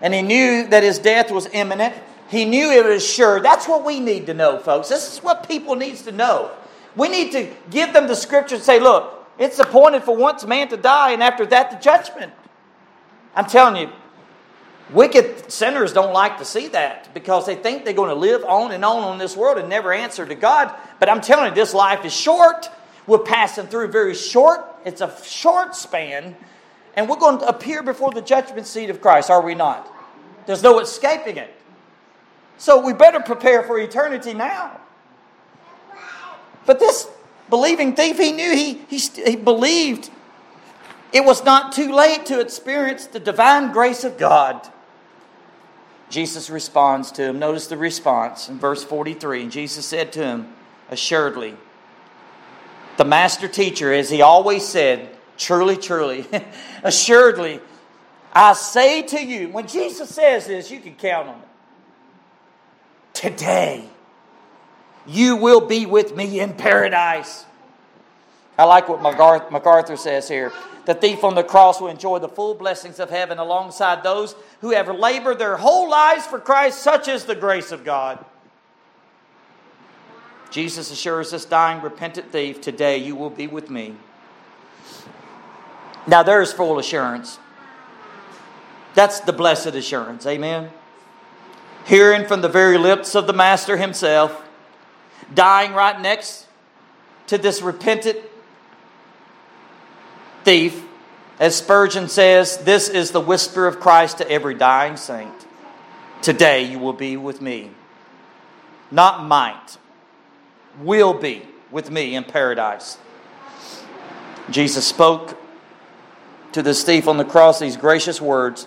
And he knew that his death was imminent. He knew it was sure. That's what we need to know, folks. This is what people needs to know. We need to give them the scripture and say, look, it's appointed for once man to die, and after that, the judgment. I'm telling you, Wicked sinners don't like to see that because they think they're going to live on and on on this world and never answer to God. But I'm telling you, this life is short. We're passing through very short. It's a short span. And we're going to appear before the judgment seat of Christ, are we not? There's no escaping it. So we better prepare for eternity now. But this believing thief, he knew he, he, he believed it was not too late to experience the divine grace of God. Jesus responds to him. Notice the response in verse 43. And Jesus said to him, Assuredly, the master teacher, as he always said, truly, truly, [LAUGHS] assuredly, I say to you, when Jesus says this, you can count on it. Today, you will be with me in paradise. I like what MacArthur says here. The thief on the cross will enjoy the full blessings of heaven alongside those who have labored their whole lives for Christ, such is the grace of God. Jesus assures this dying, repentant thief, Today you will be with me. Now there's full assurance. That's the blessed assurance. Amen. Hearing from the very lips of the Master himself, dying right next to this repentant thief, as Spurgeon says, this is the whisper of Christ to every dying saint. Today you will be with me. Not might, will be with me in paradise. Jesus spoke to this thief on the cross these gracious words.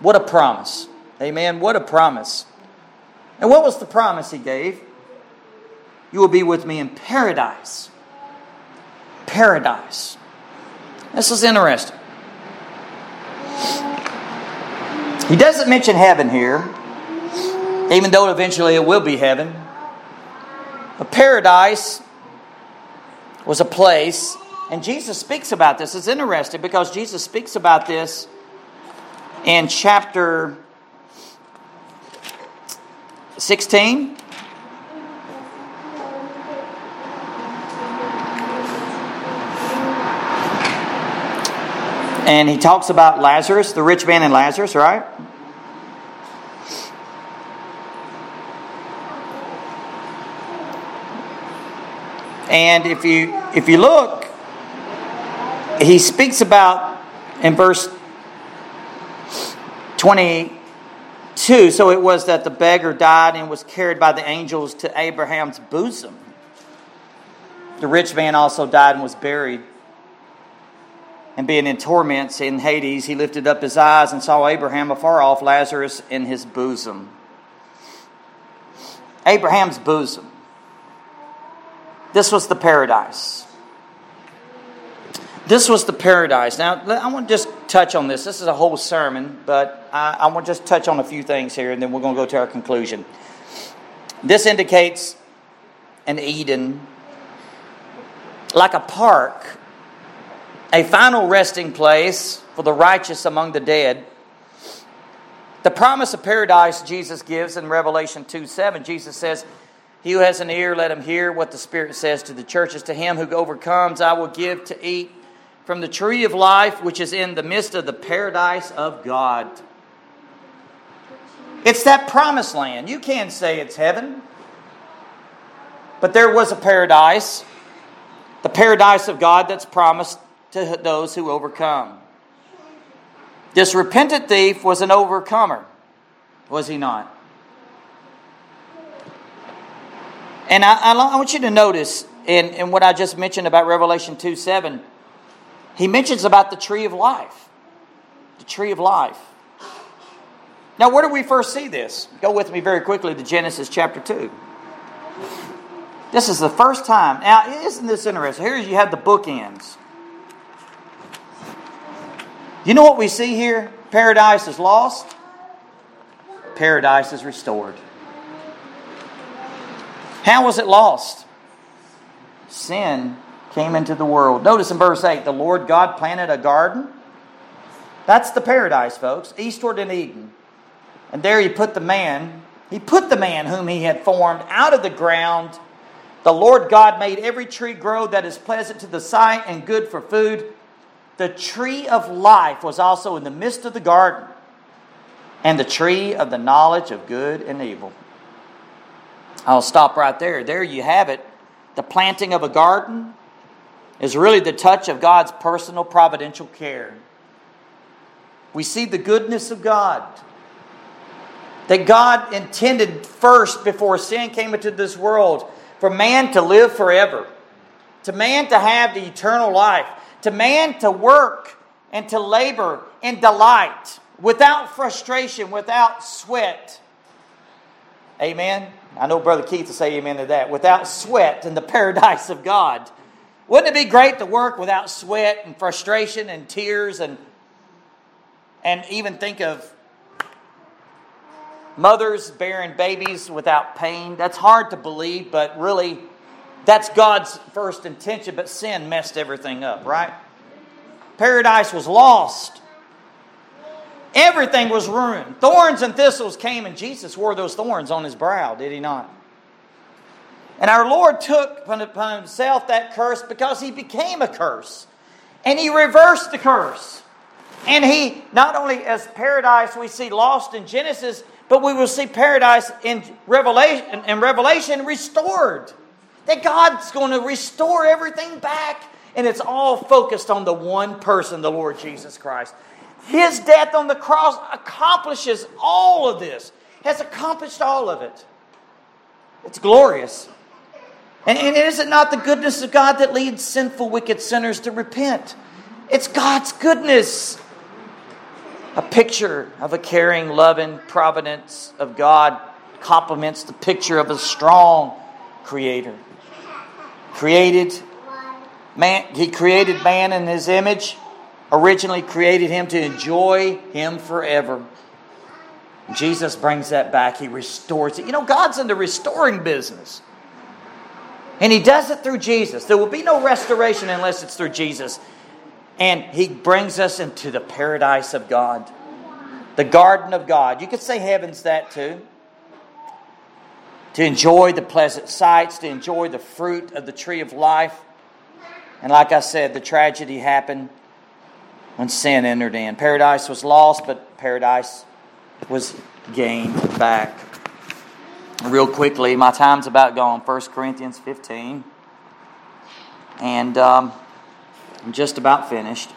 What a promise. Amen. What a promise. And what was the promise he gave? You will be with me in paradise. Paradise. This is interesting. He doesn't mention heaven here, even though eventually it will be heaven. A paradise was a place, and Jesus speaks about this. It's interesting because Jesus speaks about this in chapter 16. And he talks about Lazarus, the rich man and Lazarus, right? And if you if you look, he speaks about in verse 22, so it was that the beggar died and was carried by the angels to Abraham's bosom. The rich man also died and was buried and being in torments in Hades, he lifted up his eyes and saw Abraham afar off, Lazarus in his bosom. Abraham's bosom. This was the paradise. This was the paradise. Now, I want to just touch on this. This is a whole sermon, but I, I want to just touch on a few things here, and then we're going to go to our conclusion. This indicates an Eden, like a park a final resting place for the righteous among the dead. The promise of paradise Jesus gives in Revelation 2 7, Jesus says, He who has an ear, let him hear what the Spirit says to the churches. To him who overcomes, I will give to eat from the tree of life, which is in the midst of the paradise of God. It's that promised land. You can't say it's heaven. But there was a paradise, the paradise of God that's promised to those who overcome. This repentant thief was an overcomer, was he not? And I, I, want you to notice in, in what I just mentioned about Revelation 2 7, he mentions about the tree of life. The tree of life. Now, where do we first see this? Go with me very quickly to Genesis chapter 2. This is the first time. Now, isn't this interesting? Here you have the bookends. You know what we see here? Paradise is lost, paradise is restored. How was it lost? Sin came into the world. Notice in verse 8 the Lord God planted a garden. That's the paradise, folks, eastward in Eden. And there he put the man, he put the man whom he had formed out of the ground. The Lord God made every tree grow that is pleasant to the sight and good for food. The tree of life was also in the midst of the garden, and the tree of the knowledge of good and evil. I'll stop right there. There you have it. The planting of a garden is really the touch of God's personal providential care. We see the goodness of God. That God intended first, before sin came into this world, for man to live forever, to man to have the eternal life, to man to work and to labor in delight, without frustration, without sweat. Amen. I know Brother Keith will say amen to that. Without sweat in the [LAUGHS] paradise of God. Wouldn't it be great to work without sweat and frustration and tears and and even think of mothers bearing babies without pain? That's hard to believe, but really that's God's first intention, but sin messed everything up, right? Paradise was lost. Everything was ruined. Thorns and thistles came, and Jesus wore those thorns on his brow, did he not? And our Lord took upon himself that curse because he became a curse. And he reversed the curse. And he, not only as paradise we see lost in Genesis, but we will see paradise in Revelation, in Revelation restored. That God's going to restore everything back. And it's all focused on the one person, the Lord Jesus Christ. His death on the cross accomplishes all of this, has accomplished all of it. It's glorious. And, and is it not the goodness of God that leads sinful, wicked sinners to repent? It's God's goodness. A picture of a caring, loving providence of God complements the picture of a strong creator. Created man, he created man in his image originally created him to enjoy him forever. Jesus brings that back. He restores it. You know, God's in the restoring business. And he does it through Jesus. There will be no restoration unless it's through Jesus. And he brings us into the paradise of God, the garden of God. You could say heaven's that too. To enjoy the pleasant sights, to enjoy the fruit of the tree of life. And like I said, the tragedy happened when sin entered in. Paradise was lost, but paradise was gained back. Real quickly, my time's about gone. 1 Corinthians 15. And um, I'm just about finished.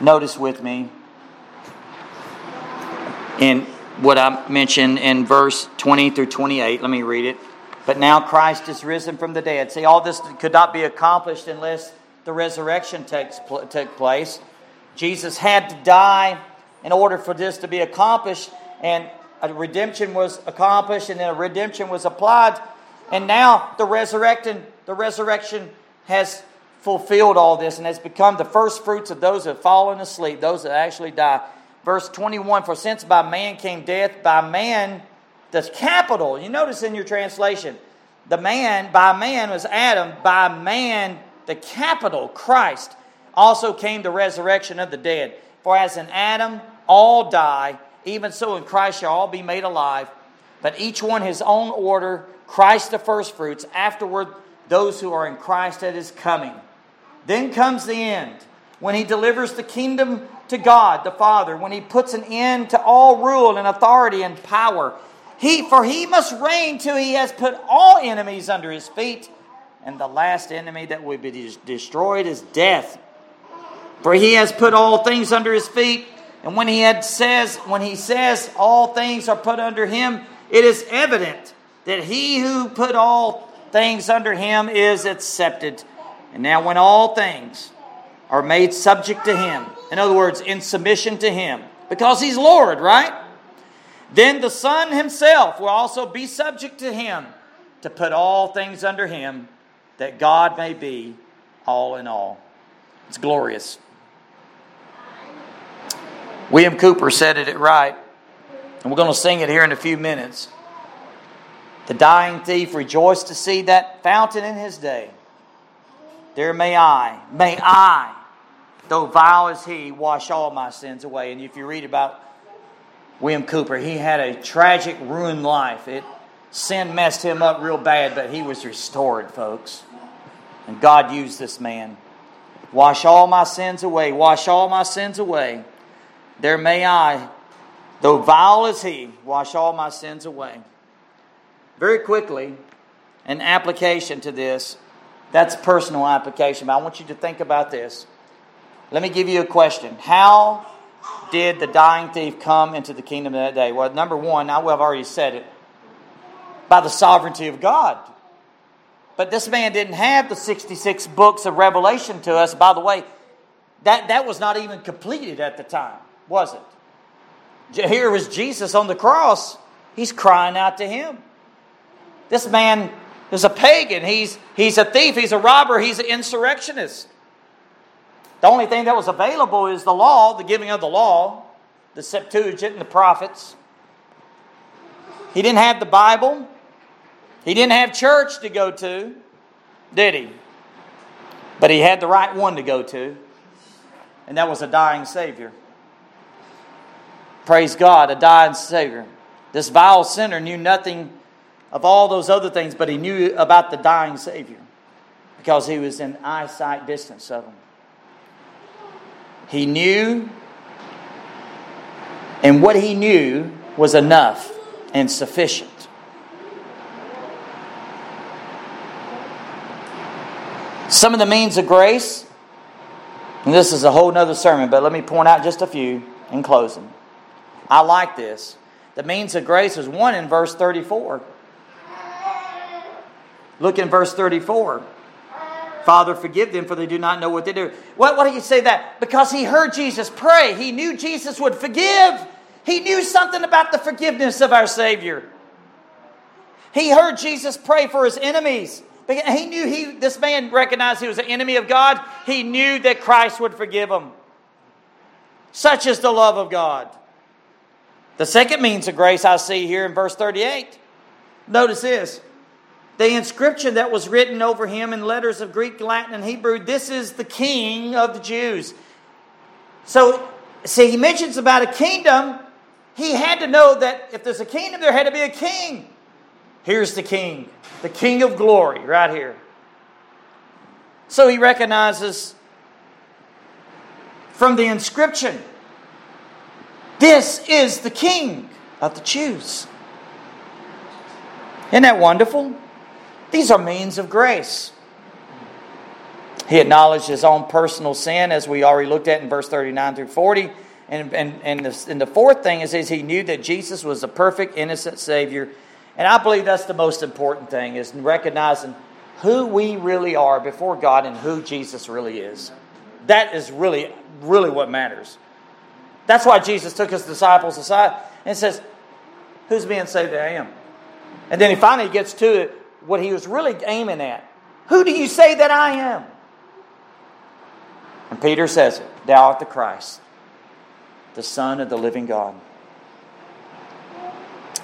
Notice with me in what I mentioned in verse 20 through 28. Let me read it. But now Christ is risen from the dead. See, all this could not be accomplished unless the resurrection takes, took place. Jesus had to die in order for this to be accomplished, and a redemption was accomplished, and then a redemption was applied, and now the resurrection, the resurrection has fulfilled all this and has become the first fruits of those that have fallen asleep, those that actually die. Verse 21 For since by man came death, by man, the capital, you notice in your translation, the man, by man was Adam, by man the capital, Christ, also came the resurrection of the dead. For as in Adam all die, even so in Christ shall all be made alive, but each one his own order, Christ the firstfruits, afterward those who are in Christ at his coming. Then comes the end, when he delivers the kingdom to God the Father, when he puts an end to all rule and authority and power. He, for he must reign till he has put all enemies under his feet and the last enemy that will be destroyed is death. For he has put all things under his feet, and when he had says when he says all things are put under him, it is evident that he who put all things under him is accepted. And now when all things are made subject to him, in other words, in submission to him, because he's Lord, right? Then the Son himself will also be subject to him to put all things under him that God may be all in all. It's glorious. William Cowper said it right, and we're going to sing it here in a few minutes. The dying thief rejoiced to see that fountain in his day. There may I, may I, though vile as he, wash all my sins away. And if you read about William Cowper, he had a tragic, ruined life. It sin messed him up real bad, but he was restored, folks. And God used this man. Wash all my sins away. Wash all my sins away. There may I, Though vile as he, wash all my sins away. Very quickly, an application to this. That's personal application, but I want you to think about this. Let me give you a question. How did the dying thief come into the kingdom that day? Well, number one, I will have already said it by the sovereignty of God. But this man didn't have the 66 books of Revelation to us. By the way, that, that was not even completed at the time, was it? Here was Jesus on the cross. He's crying out to him. This man is a pagan. He's, he's a thief. He's a robber. He's an insurrectionist. The only thing that was available is the law, the giving of the law, the Septuagint and the prophets. He didn't have the Bible. He didn't have church to go to, did he? But he had the right one to go to, and that was a dying Savior. Praise God, a dying Savior. This vile sinner knew nothing of all those other things, but he knew about the dying Savior because he was in eyesight distance of him. He knew, and what he knew was enough and sufficient. Some of the means of grace, and this is a whole nother sermon, but let me point out just a few in closing. I like this. The means of grace is one in verse 34. Look in verse 34. Father, forgive them, for they do not know what they do. Why do you say that? Because he heard Jesus pray. He knew Jesus would forgive. He knew something about the forgiveness of our Savior. He heard Jesus pray for his enemies. He knew he, this man recognized he was an enemy of God. He knew that Christ would forgive him. Such is the love of God. The second means of grace I see here in verse 38. Notice this the inscription that was written over him in letters of Greek, Latin, and Hebrew this is the King of the Jews. So, see, he mentions about a kingdom. He had to know that if there's a kingdom, there had to be a king. Here's the king, the king of glory, right here. So he recognizes from the inscription this is the king of the Jews. Isn't that wonderful? These are means of grace. He acknowledged his own personal sin, as we already looked at in verse 39 through 40. And, and, and, the, and the fourth thing is, is he knew that Jesus was a perfect, innocent Savior. And I believe that's the most important thing, is recognizing who we really are before God and who Jesus really is. That is really, really what matters. That's why Jesus took his disciples aside and says, Who's being saved that I am? And then he finally gets to it what he was really aiming at. Who do you say that I am? And Peter says it Thou art the Christ, the Son of the living God.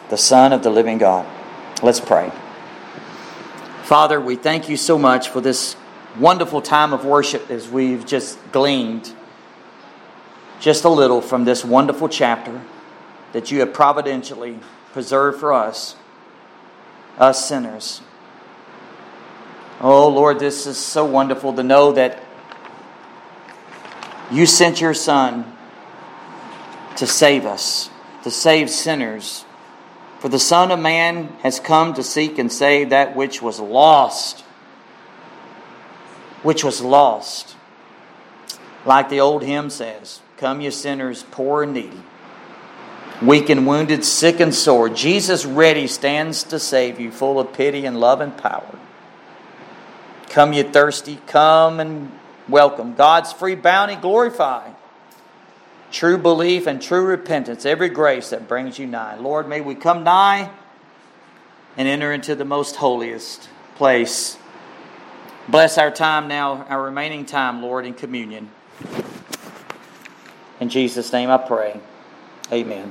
The Son of the living God. Let's pray. Father, we thank you so much for this wonderful time of worship as we've just gleaned just a little from this wonderful chapter that you have providentially preserved for us, us sinners. Oh, Lord, this is so wonderful to know that you sent your Son to save us, to save sinners. For the Son of Man has come to seek and save that which was lost. Which was lost. Like the old hymn says Come, you sinners, poor and needy, weak and wounded, sick and sore. Jesus ready stands to save you, full of pity and love and power. Come, ye thirsty, come and welcome. God's free bounty glorify. True belief and true repentance, every grace that brings you nigh. Lord, may we come nigh and enter into the most holiest place. Bless our time now, our remaining time, Lord, in communion. In Jesus' name I pray. Amen.